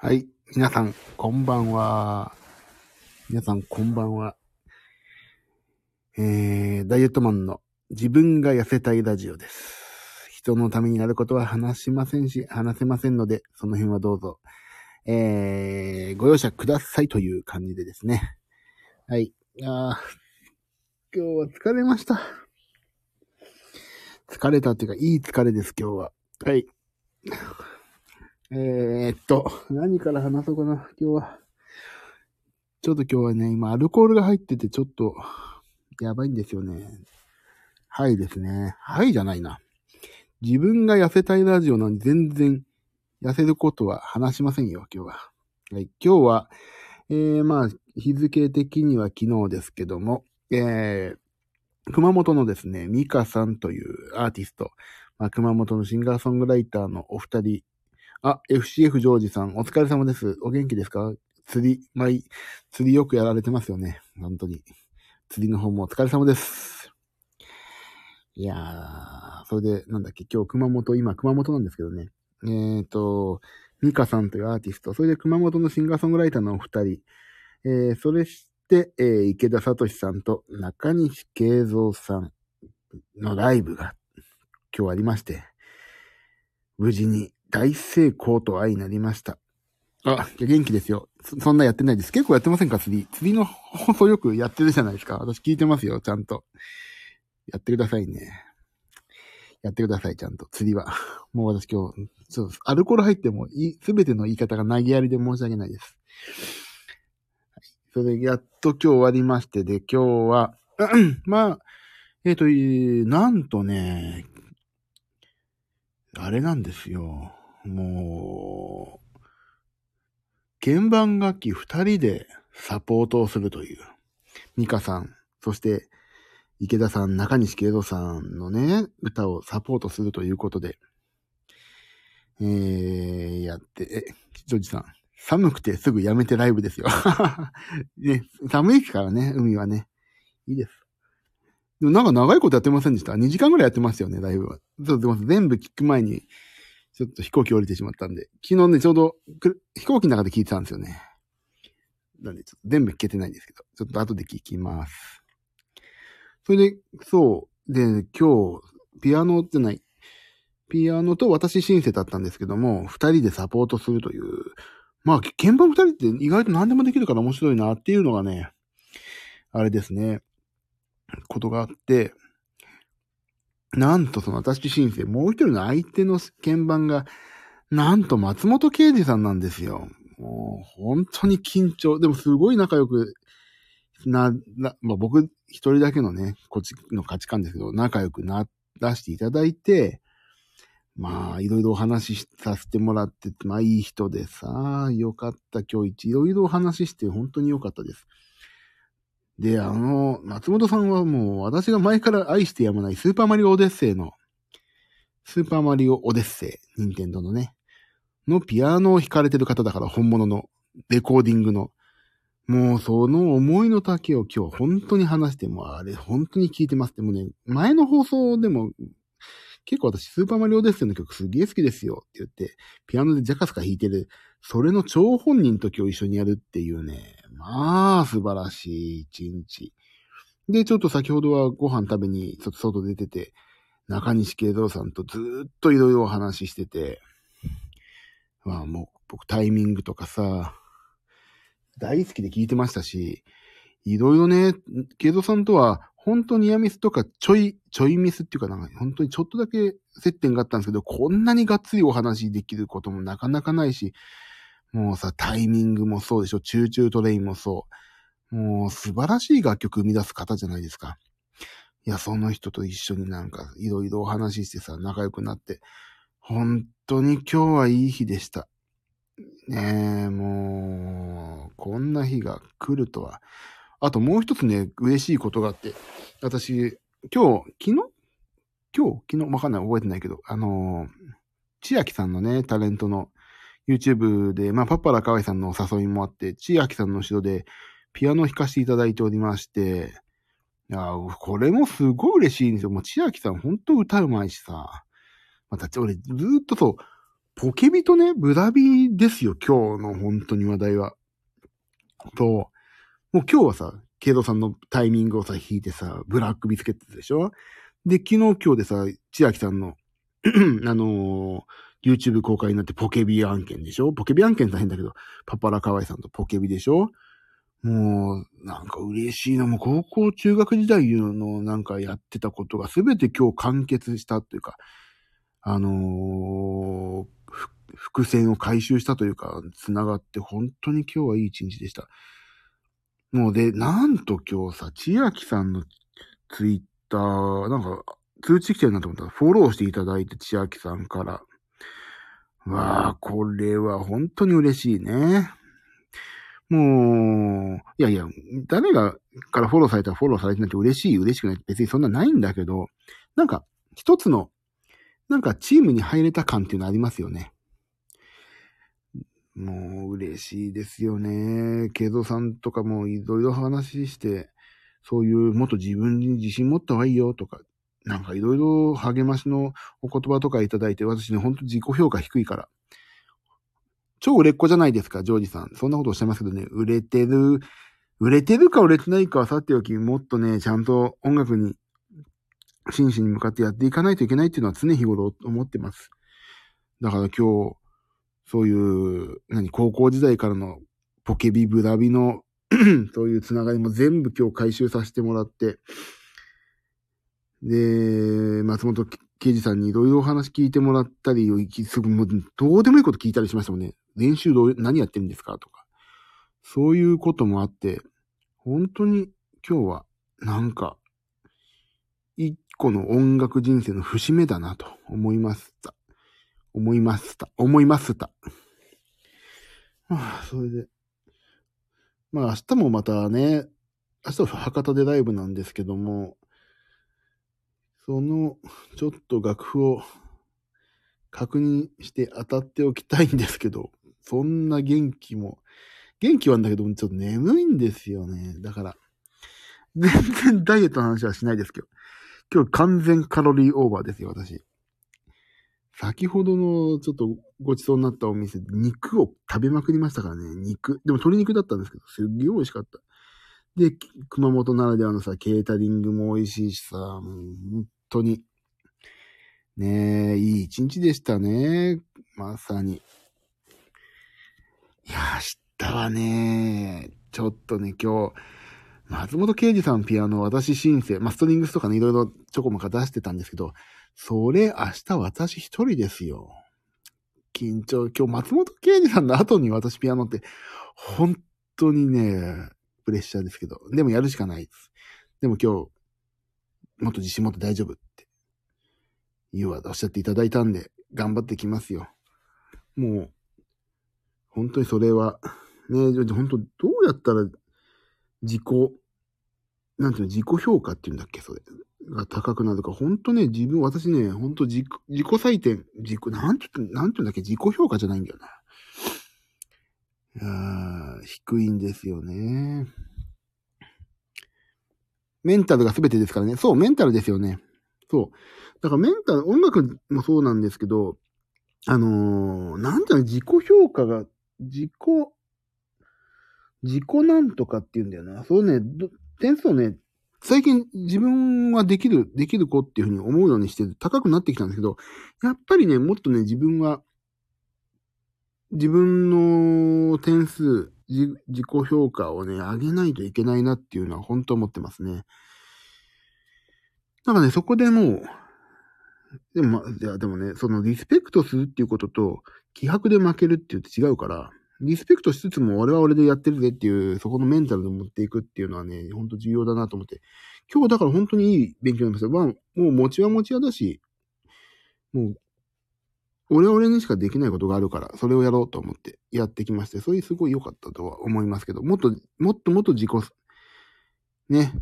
はい。皆さん、こんばんは。皆さん、こんばんは。えー、ダイエットマンの自分が痩せたいラジオです。人のためになることは話しませんし、話せませんので、その辺はどうぞ、えー、ご容赦くださいという感じでですね。はい。あ今日は疲れました。疲れたっていうか、いい疲れです、今日は。はい。えー、っと、何から話そうかな、今日は。ちょっと今日はね、今アルコールが入っててちょっと、やばいんですよね。はいですね。はいじゃないな。自分が痩せたいラジオなんで全然痩せることは話しませんよ、今日は。はい、今日は、えー、まあ、日付的には昨日ですけども、えー、熊本のですね、ミカさんというアーティスト、まあ、熊本のシンガーソングライターのお二人、あ、FCF ジョージさん、お疲れ様です。お元気ですか？釣り、まあ、い釣りよくやられてますよね。本当に。釣りの方もお疲れ様です。いやー、それで、なんだっけ、今日熊本、今熊本なんですけどね。えーと、ミカさんというアーティスト、それで熊本のシンガーソングライターのお二人、えー、それして、えー、池田聡さんと中西慶三さんのライブが今日ありまして、無事に大成功と相なりました。あ、元気ですよそ。そんなやってないです。結構やってませんか？釣り。釣りの 放送よくやってるじゃないですか。私聞いてますよ、ちゃんと。やってくださいね。やってください、ちゃんと。釣りは。もう私今日、そう。アルコール入ってもい、すべての言い方が投げやりで申し訳ないです。はい、それで、やっと今日終わりまして、で、今日は、まあ、えっ、と、なんとね、あれなんですよ。もう、鍵盤楽器二人でサポートをするという。ミカさん、そして池田さん、中西慶三さんのね、歌をサポートするということで、えー、やって、え、ジョージさん、寒くてすぐやめてライブですよ。ね、寒いからね、海はね。いいです。でもなんか長いことやってませんでした ?2 時間ぐらいやってますよね、ライブは。そう、でも全部聞く前に、ちょっと飛行機降りてしまったんで、昨日ね、ちょうど飛行機の中で聞いてたんですよね。なんで、ちょっと全部聞けてないんですけど、ちょっと後で聞きます。それで、そう。で、今日、ピアノじゃない、ピアノと私シンセだったんですけども、二人でサポートするという、まあ、鍵盤二人って意外と何でもできるから面白いなっていうのがね、あれですね、ことがあって、なんとその私シンセ、もう一人の相手の鍵盤が、なんと松本啓治さんなんですよ。もう本当に緊張。でもすごい仲良くな、な、まあ、僕一人だけのね、こっちの価値観ですけど、仲良くならしていただいて、まあ、いろいろお話しさせてもらって、まあ、いい人でさ、よかった、今日一、いろいろお話しして、本当によかったです。で、あの、松本さんはもう、私が前から愛してやまないスーパーマリオオデッセイの、スーパーマリオオデッセイ、任天堂のね、のピアノを弾かれてる方だから、本物の、レコーディングの。もう、その思いの丈を今日本当に話して、もあれ、本当に聞いてますって、もね、前の放送でも、結構私、スーパーマリオデッセイの曲すげえ好きですよって言って、ピアノでジャカスカ弾いてる、それの超本人の時を一緒にやるっていうね、まあ、素晴らしい一日。で、ちょっと先ほどはご飯食べに、ちょっと外出てて、中西慶三さんとずっといろいろお話ししてて、まあもう僕タイミングとかさ、大好きで聞いてましたし、いろいろね、慶三さんとは本当にニアミスとかちょい、ちょいミスっていうかなんか本当にちょっとだけ接点があったんですけど、こんなにがっつりお話できることもなかなかないし、もうさ、タイミングもそうでしょ、 Choo Choo TRAIN もそう。もう素晴らしい楽曲生み出す方じゃないですか。いや、その人と一緒になんかいろいろお話ししてさ、仲良くなって、本当に今日はいい日でした。ねえ、もう、こんな日が来るとは。あともう一つね、嬉しいことがあって、私、今日、昨日？今日？昨日？わかんない、覚えてないけど、あのー、千秋さんのね、タレントの YouTube で、まあ、パッパラ河合さんのお誘いもあって、千秋さんの後ろでピアノを弾かせていただいておりまして、いや、これもすごい嬉しいんですよ。もう千秋さんほんと歌うまいしさ。また、俺ずっとそう、ポケビとね、ブラビですよ、今日の本当に話題は。と、もう今日はさ、ケイドさんのタイミングをさ、引いてさ、ブラックビスケットでしょ？で、昨日今日でさ、千秋さんの あのー、YouTube 公開になってポケビ案件でしょ？ポケビ案件大変だけど、パパラカワイさんとポケビでしょ？もう、なんか嬉しいな。もう高校中学時代のなんかやってたことが全て今日完結したというか、あのー、伏線を回収したというか、繋がって本当に今日はいい一日でした。もうで、なんと今日さ、千秋さんのツイッター、なんか通知来てるなと思ったら、フォローしていただいて、千秋さんから。わあ、これは本当に嬉しいね。もう、いやいや、誰がからフォローされたらフォローされてなくて嬉しい、嬉しくないって別にそんなないんだけど、なんか、一つの、なんかチームに入れた感っていうのありますよね。もう嬉しいですよね。慶三さんとかもいろいろ話して、そういうもっと自分に自信持った方がいいよとか、なんかいろいろ励ましのお言葉とかいただいて、私ね、ほんと自己評価低いから。超売れっ子じゃないですか、ジョージさん。そんなことおっしゃいますけどね、売れてる、売れてるか売れてないかはさておき、もっとね、ちゃんと音楽に、真摯に向かってやっていかないといけないっていうのは常日頃思ってます。だから今日、そういう、何、高校時代からのポケビブラビの そういうつながりも全部今日回収させてもらって、で、松本刑事さんにいろいろお話聞いてもらったり、すぐもうどうでもいいこと聞いたりしましたもんね。練習どう、何やってるんですかとか。そういうこともあって、本当に今日はなんか、一個の音楽人生の節目だなと思いました。思いました。思いました。まあ、それで。まあ明日もまたね、明日は博多でライブなんですけども、その、ちょっと楽譜を確認して当たっておきたいんですけど、そんな元気も、元気はんだけど、ちょっと眠いんですよね。だから、全然ダイエットの話はしないですけど、今日完全カロリーオーバーですよ、私。先ほどのちょっとごちそうになったお店、肉を食べまくりましたからね、肉。でも鶏肉だったんですけど、すっげえ美味しかった。で、熊本ならではのさ、ケータリングも美味しいしさ、もう本当に。ねえ、いい一日でしたね。まさに。いや、明日はね、ちょっとね、今日、松本啓治さんピアノ、私シンセ、まあ、ストリングスとかね、いろいろちょこまか出してたんですけど、それ明日私一人ですよ。緊張、今日松本啓治さんの後に私ピアノって、本当にね、プレッシャーですけど、でもやるしかないです。でも今日、もっと自信持って大丈夫って、言うわ、おっしゃっていただいたんで、頑張ってきますよ。もう、本当にそれは、ね、本当どうやったら自己、なんていうの、自己評価っていうんだっけ、それ。が高くなるか、本当ね、自分、私ね、本当自己、自己採点、自己、なんて、なんていうんだっけ、自己評価じゃないんだよな。いや低いんですよね。メンタルが全てですからね。そう、メンタルですよね。そう。だからメンタル、音楽もそうなんですけど、あのー、なんていうの、自己評価が、自己、自己なんとかって言うんだよな。そうね、点数をね、最近自分はできる、できる子っていうふうに思うようにして高くなってきたんですけど、やっぱりね、もっとね、自分は、自分の点数、じ自己評価をね、上げないといけないなっていうのは本当思ってますね。なんかね、そこでもう、でも、まいや、でもね、そのリスペクトするっていうことと、気迫で負けるって言って違うから、リスペクトしつつも俺は俺でやってるぜっていう、そこのメンタルで持っていくっていうのはね、ほんと重要だなと思って。今日だから本当にいい勉強になりました。まあ、もう持ちは持ち屋だし、もう、俺は俺にしかできないことがあるから、それをやろうと思ってやってきまして、そういうすごい良かったとは思いますけど、もっと、もっともっと自己、ね、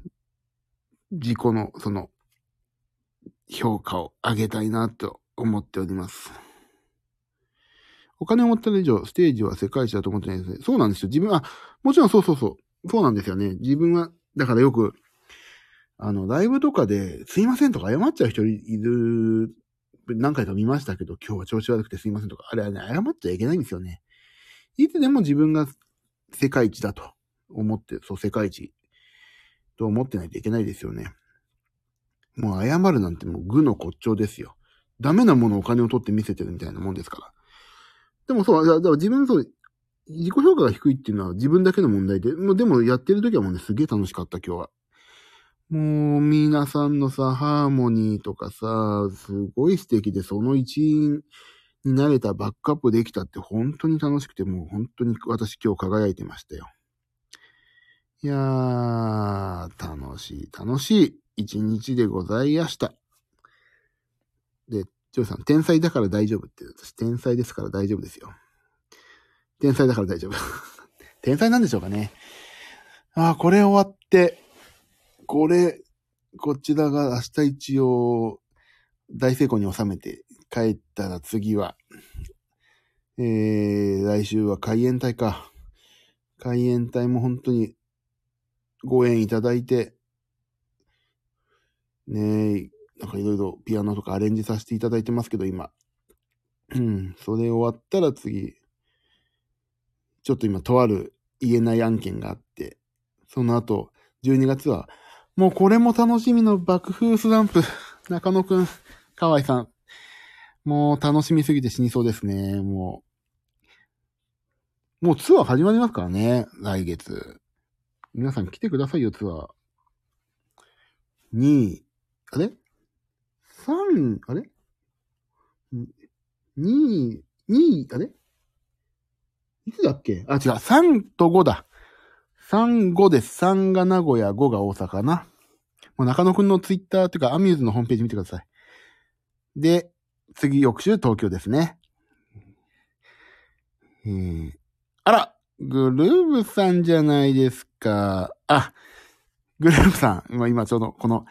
自己の、その、評価を上げたいなと思っております。お金を持った以上、ステージは世界一だと思ってないですね。そうなんですよ。自分は、もちろんそうそうそう。そうなんですよね。自分は、だからよく、あの、ライブとかで、すいませんとか謝っちゃう人いる何回か見ましたけど、今日は調子悪くてすいませんとか、あれはね、謝っちゃいけないんですよね。いつでも自分が世界一だと思って、そう、世界一と思ってないといけないですよね。もう謝るなんてもう愚の骨頂ですよ。ダメなものをお金を取って見せてるみたいなもんですから。でもそう、だから自分そう、自己評価が低いっていうのは自分だけの問題で、もうでもやってる時はもうね、すげえ楽しかった、今日は。もう、皆さんのさ、ハーモニーとかさ、すごい素敵で、その一員になれたバックアップできたって本当に楽しくて、もう本当に私今日輝いてましたよ。いやー、楽しい、楽しい一日でございました。で、ジョーさん、天才だから大丈夫って、私天才ですから大丈夫ですよ。天才だから大丈夫。天才なんでしょうかね。ああ、これ終わって、これ、こちらが明日一応、大成功に収めて帰ったら次は、えー、来週は海援隊か。海援隊も本当にご縁いただいて、ねえ、なんかいろいろピアノとかアレンジさせていただいてますけど、今。うん、それ終わったら次、ちょっと今とある言えない案件があって、その後、12月は、もうこれも楽しみの爆風スランプ、中野くん、河合さん。もう楽しみすぎて死にそうですね、もう。もうツアー始まりますからね、来月。皆さん来てくださいよ、ツアー。2、あれ ?3、あれ ?2、2、あれ？いつだっけ？あ、違う。3と5だ。3、5です。3が名古屋、5が大阪な。もう中野くんのツイッターというか、アミューズのホームページ見てください。で、次、翌週、東京ですね。えー、あらグルーブさんじゃないですか。あ、グルーブさん。今、今ちょうどこの、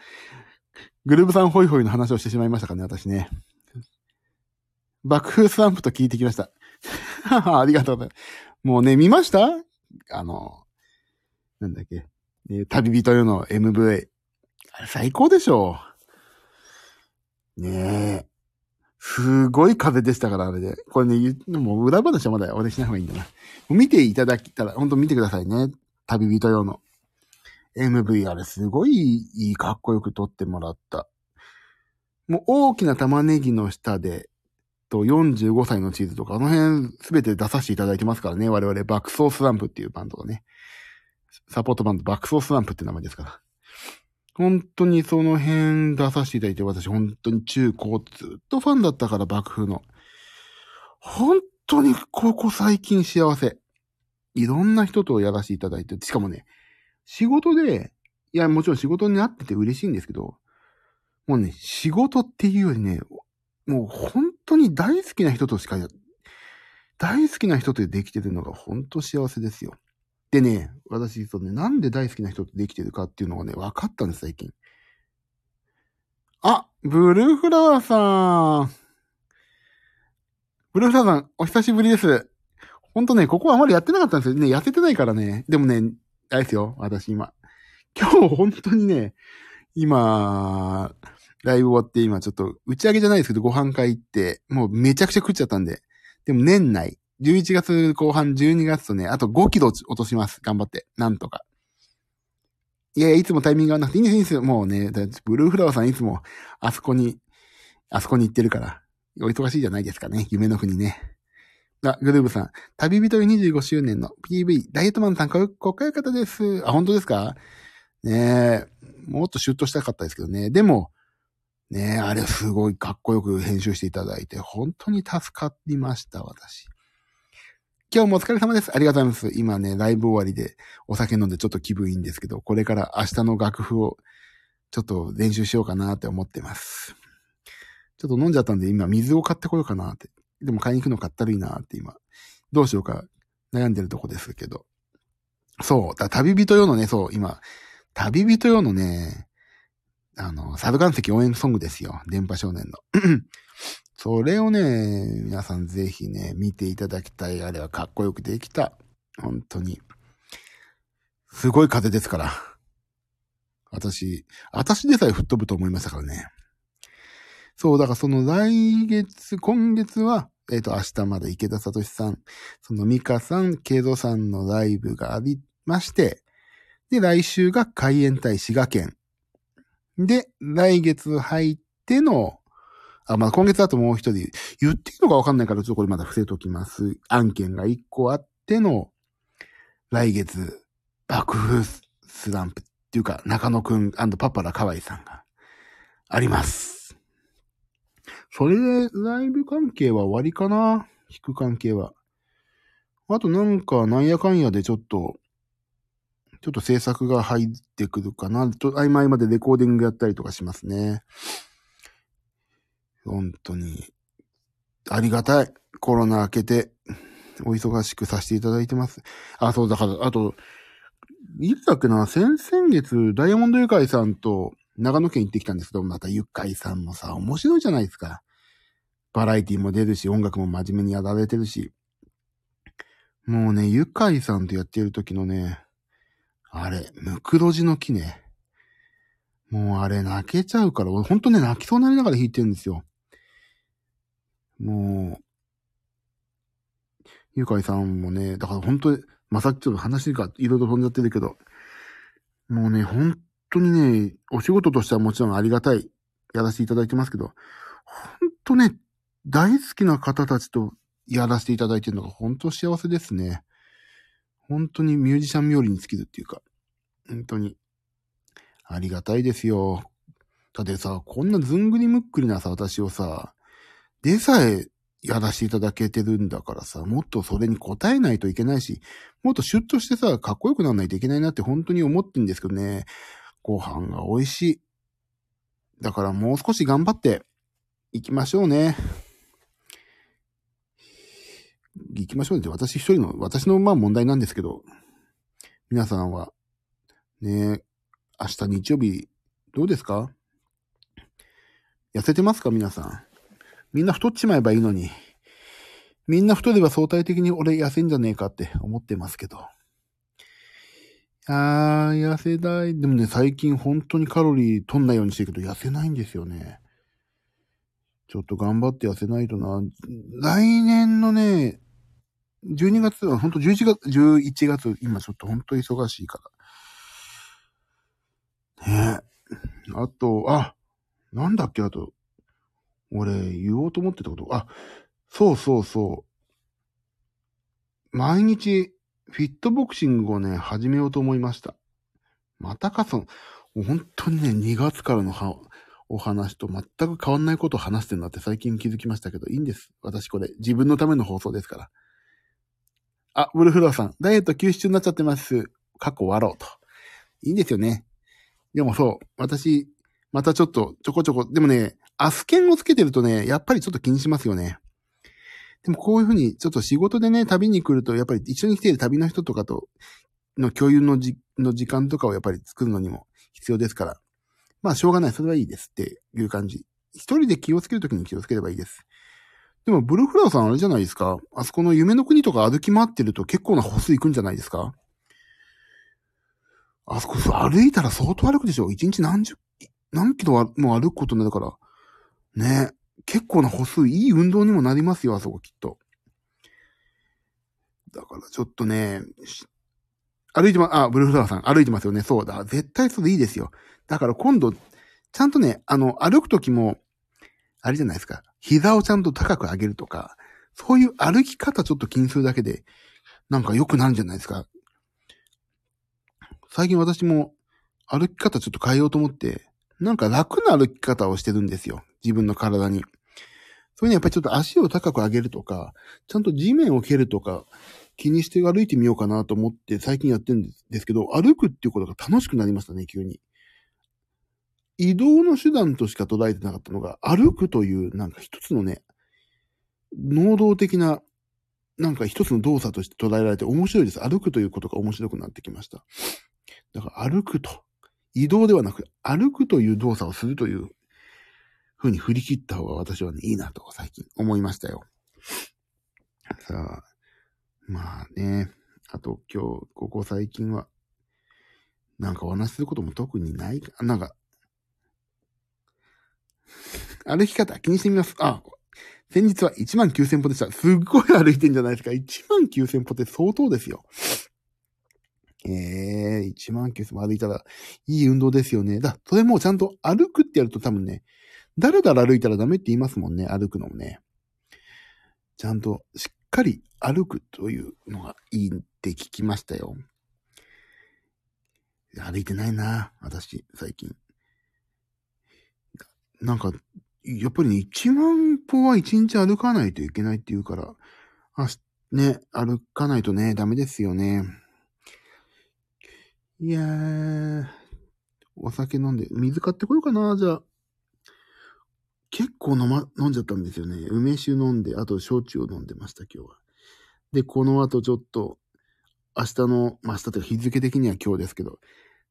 グルーブさんホイホイの話をしてしまいましたかね、私ね。爆風スランプと聞いてきました。ありがとうございます。もうね、見ました？あの、なんだっけ。旅人よの MV。あれ最高でしょねえ。すごい風でしたから、あれで。これね、もう裏話はまだ俺しない方がいいんだな。見ていただきたら、ほんと見てくださいね。旅人用の。MV あれすごいいい、かっこよく撮ってもらった。もう大きな玉ねぎの下で、と45歳のチーズとか、あの辺すべて出させていただいてますからね。我々、爆走スランプっていうバンドがね。サポートバンド、爆走スランプって名前ですから。本当にその辺出させていただいて、私本当に中高ずっとファンだったから、爆風の。本当にここ最近幸せ。いろんな人とやらせていただいて、しかもね、仕事で、いや、もちろん仕事になってて嬉しいんですけど、もうね、仕事っていうよりね、もう本当に大好きな人としか、大好きな人とできてるのが本当幸せですよ。でね、私、そうね、なんで大好きな人とできてるかっていうのがね、分かったんです、最近。あ、ブルーフラワーさん。ブルーフラワーさん、お久しぶりです。ほんとね、ここはあまりやってなかったんですよね。やってないからね。でもね、あれですよ、私今。今日本当にね、今、ライブ終わって今ちょっと打ち上げじゃないですけどご飯会行って、もうめちゃくちゃ食っちゃったんで。でも年内、11月後半12月とね、あと5キロ落とします。頑張って。なんとか。いやいや、いつもタイミングがなくていいんですいいんですよ。もうね、ブルーフラワーさんいつもあそこに、あそこに行ってるから。お忙しいじゃないですかね。夢の国ね。あ、グルーブさん。旅人25周年の PV、ダイエットマンさん、かっこよかったです。あ、本当ですか？ねえ。もっとシュッとしたかったですけどね。でも、ねえ、あれすごいかっこよく編集していただいて、本当に助かりました、私。今日もお疲れ様です。ありがとうございます。今ね、ライブ終わりでお酒飲んでちょっと気分いいんですけど、これから明日の楽譜をちょっと練習しようかなって思ってます。ちょっと飲んじゃったんで今水を買ってこようかなって。でも買いに行くのかったるいなって今。どうしようか悩んでるとこですけど。そう。だ旅人用のね、そう、今、旅人用のね、あの、サブ岩石応援ソングですよ。電波少年の。それをね、皆さんぜひね、見ていただきたい。あれはかっこよくできた。本当に。すごい風ですから。私、私でさえ吹っ飛ぶと思いましたからね。そう、だからその来月、今月は、えっ、と、明日まで池田聡さん、そのミカさん、ケイドさんのライブがありまして、で、来週が海援隊滋賀県。で、来月入っての、あ、まあ、今月だともう一人、言っていいのかわかんないから、ちょっとこれまだ伏せときます。案件が一個あっての、来月、爆風スランプっていうか、中野くんパパラ河合さんがあります。それで、ライブ関係は終わりかな？弾く関係は。あとなんか、なんやかんやでちょっと、ちょっと制作が入ってくるかな？ちょっと、合間合間でレコーディングやったりとかしますね。本当に、ありがたい。コロナ明けて、お忙しくさせていただいてます。あ、そう、だから、あと、いつだっけな、先々月、ダイヤモンドユカイさんと長野県行ってきたんですけど、またユカイさんもさ、面白いじゃないですか。バラエティも出るし、音楽も真面目にやられてるし。もうね、ユカイさんとやってる時のね、あれ、ムクロジの木ね。もうあれ泣けちゃうから、俺ほんとね、泣きそうになりながら弾いてるんですよ。もう、ゆかいさんもね、だから本当に、ま、さっきちょっと話がいろいろ飛んじゃってるけど、もうね、本当にね、お仕事としてはもちろんありがたい、やらせていただいてますけど、本当ね、大好きな方たちとやらせていただいてるのが本当幸せですね。本当にミュージシャン冥利に尽きるっていうか、本当に、ありがたいですよ。だってさ、こんなずんぐりむっくりなさ、私をさ、でさえやらせていただけてるんだからさ、もっとそれに応えないといけないし、もっとシュッとしてさ、かっこよくならないといけないなって本当に思ってんですけどね、ご飯が美味しい。だからもう少し頑張って行きましょうね。行きましょうねって私一人の、私のまあ問題なんですけど、皆さんは、ね、明日日曜日、どうですか？痩せてますか？皆さん。みんな太っちまえばいいのに。みんな太れば相対的に俺痩せんじゃねえかって思ってますけど。あー、痩せたい。でもね、最近本当にカロリー取んないようにしてるけど、痩せないんですよね。ちょっと頑張って痩せないとな。来年のね、12月は、本当11月、11月、今ちょっと本当忙しいから。ねえ。あと、あ、なんだっけ、あと、俺、言おうと思ってたこと。あ、そうそうそう。毎日、フィットボクシングをね、始めようと思いました。またかその、本当にね、2月からのはお話と全く変わんないことを話してるなって最近気づきましたけど、いいんです。私これ、自分のための放送ですから。あ、ブルフローさん、ダイエット休止中になっちゃってます。過去終わろうと。いいんですよね。でもそう、私、またちょっと、ちょこちょこ、でもね、アスケンをつけてるとね、やっぱりちょっと気にしますよね。でもこういうふうに、ちょっと仕事でね、旅に来ると、やっぱり一緒に来ている旅の人とかとの共有のじの時間とかをやっぱり作るのにも必要ですから。まあ、しょうがない。それはいいですっていう感じ。一人で気をつけるときに気をつければいいです。でも、ブルーフラワーさんあれじゃないですか。あそこの夢の国とか歩き回ってると結構な歩数いくんじゃないですかあそこ歩いたら相当歩くでしょ一日何十、何キロも歩くことになるから。ね結構な歩数、いい運動にもなりますよ、あそこきっと。だからちょっとね、歩いてま、あ、ブルーフラワーさん歩いてますよね。そうだ。絶対それいいですよ。だから今度、ちゃんとね、あの、歩くときも、あれじゃないですか。膝をちゃんと高く上げるとか、そういう歩き方ちょっと気にするだけで、なんか良くなるんじゃないですか。最近私も歩き方ちょっと変えようと思って、なんか楽な歩き方をしてるんですよ。自分の体に。それにやっぱりちょっと足を高く上げるとか、ちゃんと地面を蹴るとか、気にして歩いてみようかなと思って最近やってるんですけど、歩くっていうことが楽しくなりましたね、急に。移動の手段としか捉えてなかったのが、歩くというなんか一つのね、能動的な、なんか一つの動作として捉えられて面白いです。歩くということが面白くなってきました。だから歩くと。移動ではなく、歩くという動作をするという風に振り切った方が私はね、いいなと最近思いましたよ。さあ、まあね、あと今日、ここ最近は、なんかお話することも特にないか、なんか、歩き方気にしてみます。あ、先日は1万9000歩でした。すっごい歩いてんじゃないですか。1万9000歩って相当ですよ。ええー、1万9000歩歩いたらいい運動ですよね。だ、それもちゃんと歩くってやると多分ね、だらだら歩いたらダメって言いますもんね。歩くのもね。ちゃんとしっかり歩くというのがいいって聞きましたよ。歩いてないな、私、最近。なんか、やっぱりね、1万歩は1日歩かないといけないって言うから、あ、ね、歩かないとね、ダメですよね。いやー、お酒飲んで、水買ってこようかな、じゃあ。結構飲ま、飲んじゃったんですよね。梅酒飲んで、あと焼酎を飲んでました、今日は。で、この後ちょっと、明日の、まあ、明日というか日付的には今日ですけど、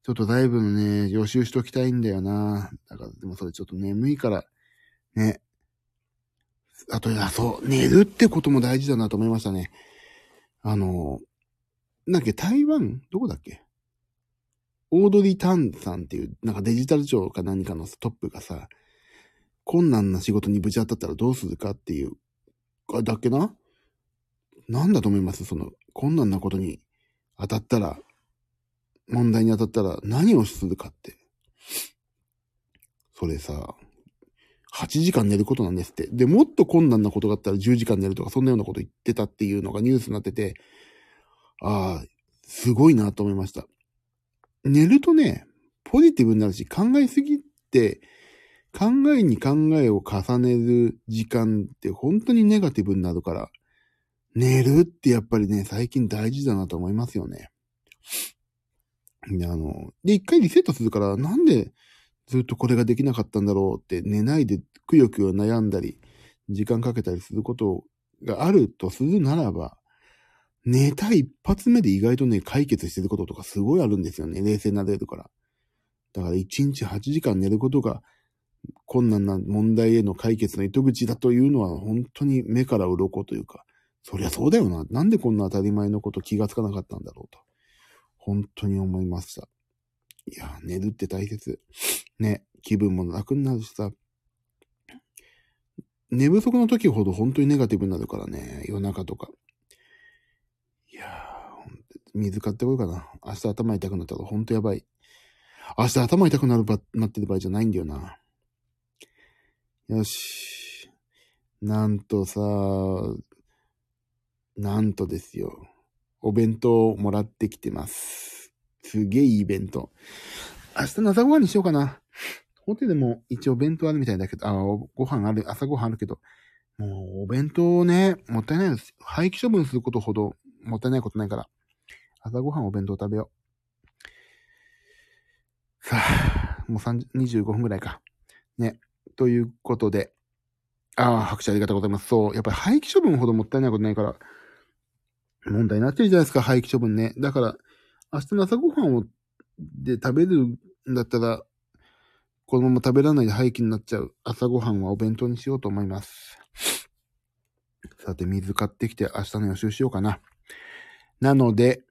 ちょっとだいぶね、予習しときたいんだよな。だから、でもそれちょっと眠いから、ね。あと、あ、そう、寝るってことも大事だなと思いましたね。あの、なんだっけ、台湾？どこだっけ？オードリー・タンさんっていう、なんかデジタル庁か何かのトップがさ、困難な仕事にぶち当たったらどうするかっていう、あ、だっけな？なんだと思います？その、困難なことに当たったら、問題に当たったら何をするかって。それさ、8時間寝ることなんですって。で、もっと困難なことがあったら10時間寝るとか、そんなようなこと言ってたっていうのがニュースになってて、ああ、すごいなと思いました。寝るとね、ポジティブになるし、考えすぎって、考えに考えを重ねる時間って本当にネガティブになるから、寝るってやっぱりね、最近大事だなと思いますよね。で、あの、で、一回リセットするから、なんでずっとこれができなかったんだろうって寝ないでくよくよ悩んだり、時間かけたりすることがあるとするならば、寝た一発目で意外とね、解決してることとかすごいあるんですよね。冷静になれるから。だから1日8時間寝ることが困難な問題への解決の糸口だというのは本当に目から鱗というか、そりゃそうだよな。なんでこんな当たり前のこと気がつかなかったんだろうと。本当に思いました。いや、寝るって大切。ね、気分も楽になるしさ。寝不足の時ほど本当にネガティブになるからね、夜中とか。いやー、水買ってこようかな。明日頭痛くなったら本当やばい。明日頭痛くなるば、なってる場合じゃないんだよな。よし。なんとさ、なんとですよ。お弁当をもらってきてます。すげえいい弁当。明日の朝ごはんにしようかな。ホテルも一応弁当あるみたいだけど、あ、ご飯ある、朝ご飯あるけど、もうお弁当ね、もったいないです。廃棄処分することほどもったいないことないから。朝ごはんお弁当食べよう。さあ、もう3 25分ぐらいか。ね。ということで、ああ、拍手ありがとうございます。そう、やっぱり廃棄処分ほどもったいないことないから、問題になってるじゃないですか、廃棄処分ね。だから、明日の朝ごはんを、で食べるんだったら、このまま食べらないで廃棄になっちゃう朝ごはんはお弁当にしようと思います。さて、水買ってきて明日の予習しようかな。なので、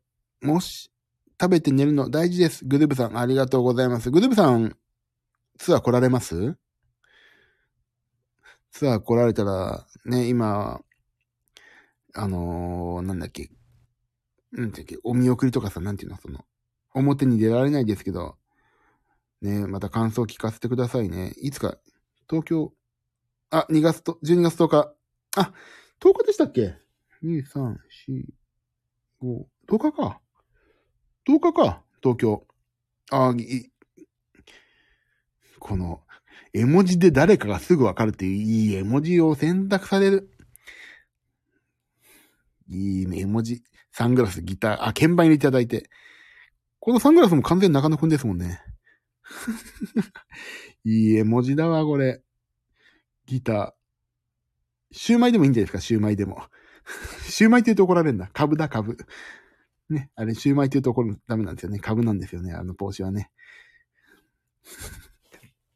もし、食べて寝るの大事です。グルーブさん、ありがとうございます。グルーブさん、ツアー来られます？ツアー来られたら、ね、今、あのー、なんだっけ、なんだっけ、お見送りとかさ、なんていうの、その、表に出られないですけど、ね、また感想聞かせてくださいね。いつか、東京、あ、2月と、12月10日。あ、10日でしたっけ ?2、3、4、5、10日か。10日か、東京。あ、い、この、絵文字で誰かがすぐわかるっていういい絵文字を選択される。いい、絵文字。サングラス、ギター、あ、鍵盤入れていただいて。このサングラスも完全に中野くんですもんね。いい絵文字だわ、これ。ギター。シューマイでもいいんじゃないですか、シューマイでも。シューマイって言うと怒られるんだ。株だ、株。ね。あれ、シューマイって言うと怒るダメなんですよね。株なんですよね、あの帽子はね。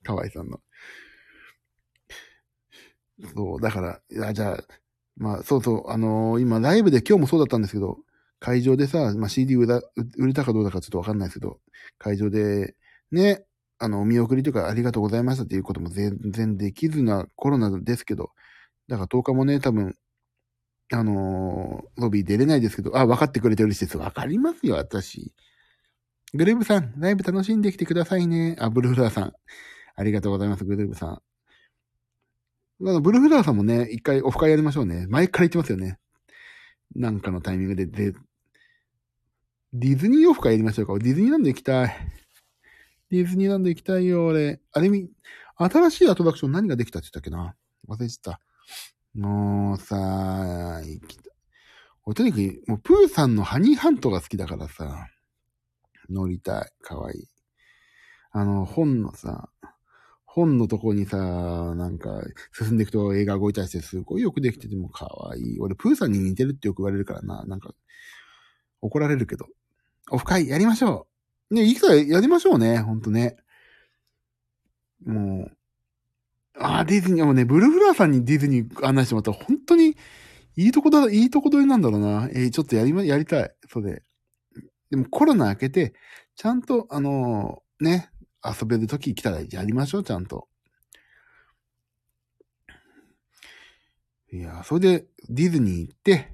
河合さんの。そう、だから、いや、じゃあ、まあ、そうそう、あのー、今、ライブで今日もそうだったんですけど、会場でさ、まあ、CD 売売れたかどうだかちょっとわかんないですけど、会場で、ね、あの、お見送りとかありがとうございましたっていうことも全然できずなコロナですけど、だから10日もね、多分、あのー、ロビー出れないですけど、あ、分かってくれてるしいです。分かりますよ、私。グルーブさん、ライブ楽しんできてくださいね。あ、ブルフラーさん。ありがとうございます、グルーブさん。ブルフラーさんもね、一回オフ会やりましょうね。前から言ってますよね。なんかのタイミングで、で、ディズニーオフ会やりましょうか。ディズニーランド行きたい。ディズニーランド行きたいよ、俺。あれみ、新しいアトラクション何ができたって言ったっけな忘れてた。もうさ、行きた俺とにかく、もうプーさんのハニーハントが好きだからさ。乗りたい。かわいい。あの、本のさ、本のとこにさ、なんか、進んでいくと映画動いたりして、すごいよくできててもかわい。俺、プーさんに似てるってよく言われるからな。なんか、怒られるけど。オフ会やりましょう。ね、いくらやりましょうね。ほんとね。もう、あ、ディズニー、もうね、ブルーフラーさんにディズニー案内してもらったら、本当に、いいとこだ、いいとこ取りなんだろうな。えー、ちょっとやりま、やりたい。それ。でもコロナ明けて、ちゃんと、あのー、ね、遊べるとき来たらやりましょう、ちゃんと。いや、それでディズニー行って、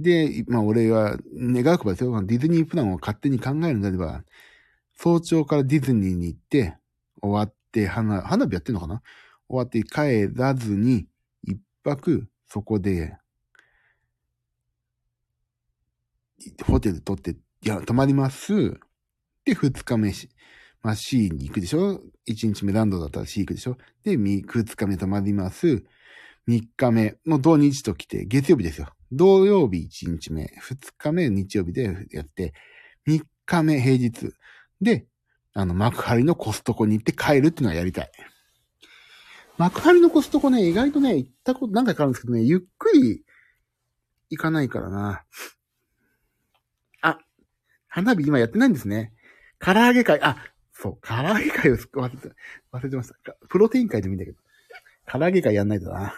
で、まあ俺は願うくばですよ。ディズニープランを勝手に考えるんであれば、早朝からディズニーに行って、終わって花、花火やってんのかな？終わって帰らずに、一泊そこで、ホテル取って、いや、泊まります。で、二日目し、まあ C に行くでしょ ?1 日目ランドだったら C 行くでしょ？で、2日目泊まります。3日目の土日と来て、月曜日ですよ。土曜日1日目、2日目日曜日でやって、3日目平日で、あの、幕張のコストコに行って帰るっていうのはやりたい。幕張のコストコね、意外とね、行ったこと何回かあるんですけどね、ゆっくり行かないからな。あ、花火今やってないんですね。唐揚げ会、あ、そう、唐揚げ会を忘れて、忘れてました。プロテイン会でもいいんだけど。唐揚げ会やんないとな。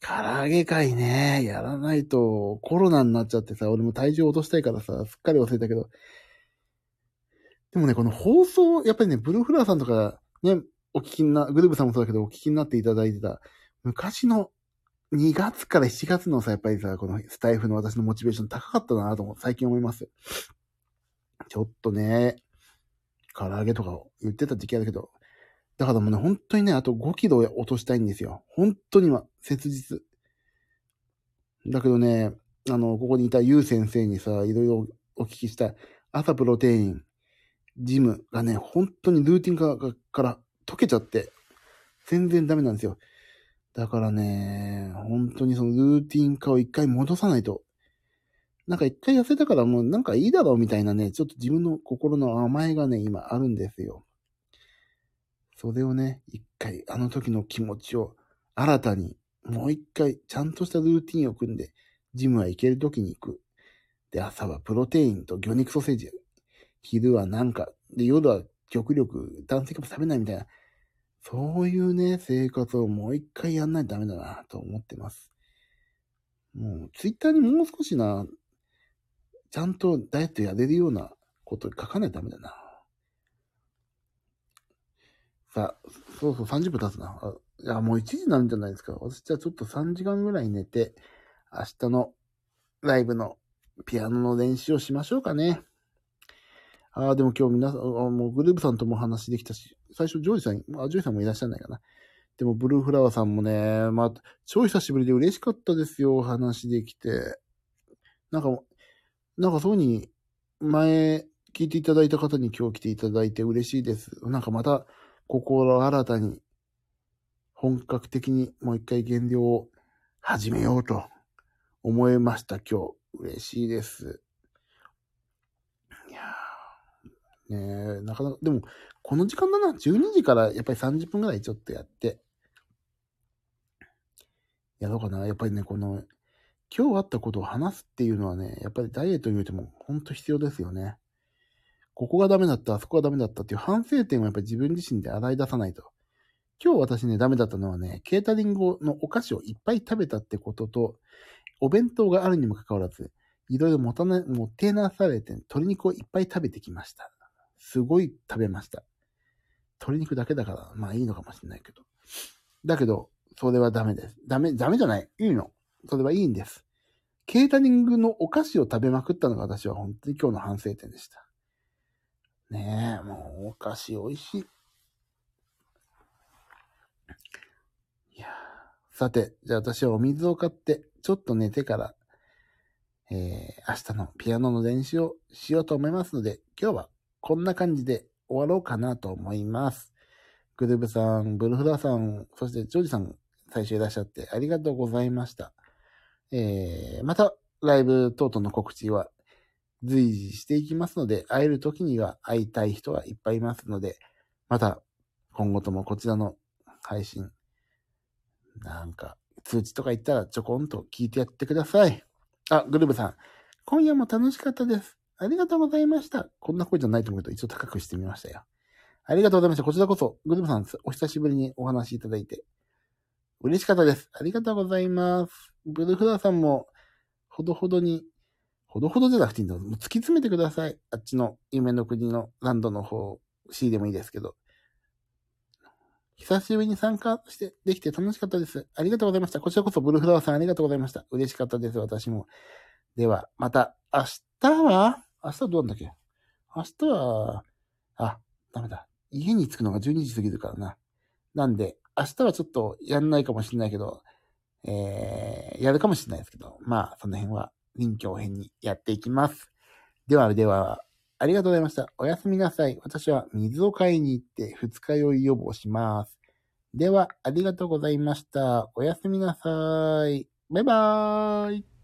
唐揚げ会ね、やらないとコロナになっちゃってさ、俺も体重落としたいからさ、すっかり忘れたけど。でもね、この放送、やっぱりね、ブルーフラーさんとか、ね、お聞きな、グループさんもそうだけど、お聞きになっていただいてた、昔の2月から7月のさ、やっぱりさ、このスタイフの私のモチベーション高かったなと思最近思います。ちょっとね、唐揚げとか言ってた時期あるけど、だからもうね、本当にね、あと5キロ落としたいんですよ。本当に今、切実。だけどね、あの、ここにいたゆう先生にさ、いろいろお聞きした、朝プロテイン、ジムがね、本当にルーティン化から溶けちゃって、全然ダメなんですよ。だからね、本当にそのルーティン化を一回戻さないと。なんか一回痩せたからもうなんかいいだろうみたいなね、ちょっと自分の心の甘えがね、今あるんですよ。それをね、一回あの時の気持ちを新たに、もう一回ちゃんとしたルーティンを組んで、ジムは行ける時に行く。で、朝はプロテインと魚肉ソーセージ。昼はなんか、で、夜は極力炭水化物食べないみたいな。そういうね、生活をもう一回やんないとダメだなと思ってます。もう、ツイッターにもう少しな、ちゃんとダイエットやれるようなこと書かないとダメだな。さあ、そうそう、30分経つな。あいや、もう1時なんじゃないですか。私じゃあちょっと3時間ぐらい寝て、明日のライブのピアノの練習をしましょうかね。ああ、でも今日皆さん、もうグループさんとも話できたし、最初ジョージさん、あ、ジョージさんもいらっしゃらないかな。でもブルーフラワーさんもね、まあ、超久しぶりで嬉しかったですよ、話できて。なんか、なんかそうに、前聞いていただいた方に今日来ていただいて嬉しいです。なんかまた、心新たに、本格的にもう一回減量を始めようと思いました、今日。嬉しいです。いやー、ねなかなか、でも、この時間だな、12時からやっぱり30分ぐらいちょっとやって、やろうかな。やっぱりね、この、今日あったことを話すっていうのはね、やっぱりダイエットにおいても本当必要ですよね。ここがダメだった、あそこがダメだったっていう反省点をやっぱり自分自身で洗い出さないと。今日私ね、ダメだったのはね、ケータリングのお菓子をいっぱい食べたってことと、お弁当があるにもかかわらず、いろいろもたな、もてなされて、鶏肉をいっぱい食べてきました。すごい食べました。鶏肉だけだから、まあいいのかもしれないけど。だけど、それはダメです。ダメ、ダメじゃない。いいの。それはいいんです。ケータリングのお菓子を食べまくったのが私は本当に今日の反省点でした。ねえ、もうお菓子美味しい。いやさて、じゃあ私はお水を買って、ちょっと寝てから、えー、明日のピアノの練習をしようと思いますので、今日はこんな感じで終わろうかなと思います。グルーブさん、ブルフラさん、そしてジョージさん、最初いらっしゃってありがとうございました。えー、また、ライブ等々の告知は随時していきますので、会える時には会いたい人はいっぱいいますので、また、今後ともこちらの配信、なんか、通知とか言ったらちょこんと聞いてやってください。あ、グルーブさん、今夜も楽しかったです。ありがとうございました。こんな声じゃないと思うけど、一応高くしてみましたよ。ありがとうございました。こちらこそ、グルーブさん、お久しぶりにお話いただいて、嬉しかったです。ありがとうございます。ブルフラーさんも、ほどほどに、ほどほどじゃなくていいんだ。もう突き詰めてください。あっちの夢の国のランドの方、C でもいいですけど。久しぶりに参加して、できて楽しかったです。ありがとうございました。こちらこそブルフラワーさんありがとうございました。嬉しかったです。私も。では、また、明日は？明日はどうなんだっけ？明日は、あ、ダメだ。家に着くのが12時過ぎるからな。なんで、明日はちょっとやんないかもしれないけど、えー、やるかもしれないですけど、まあ、その辺は臨機応変にやっていきます。では、では、ありがとうございました。おやすみなさい。私は水を買いに行って二日酔い予防します。では、ありがとうございました。おやすみなさい。バイバーイ。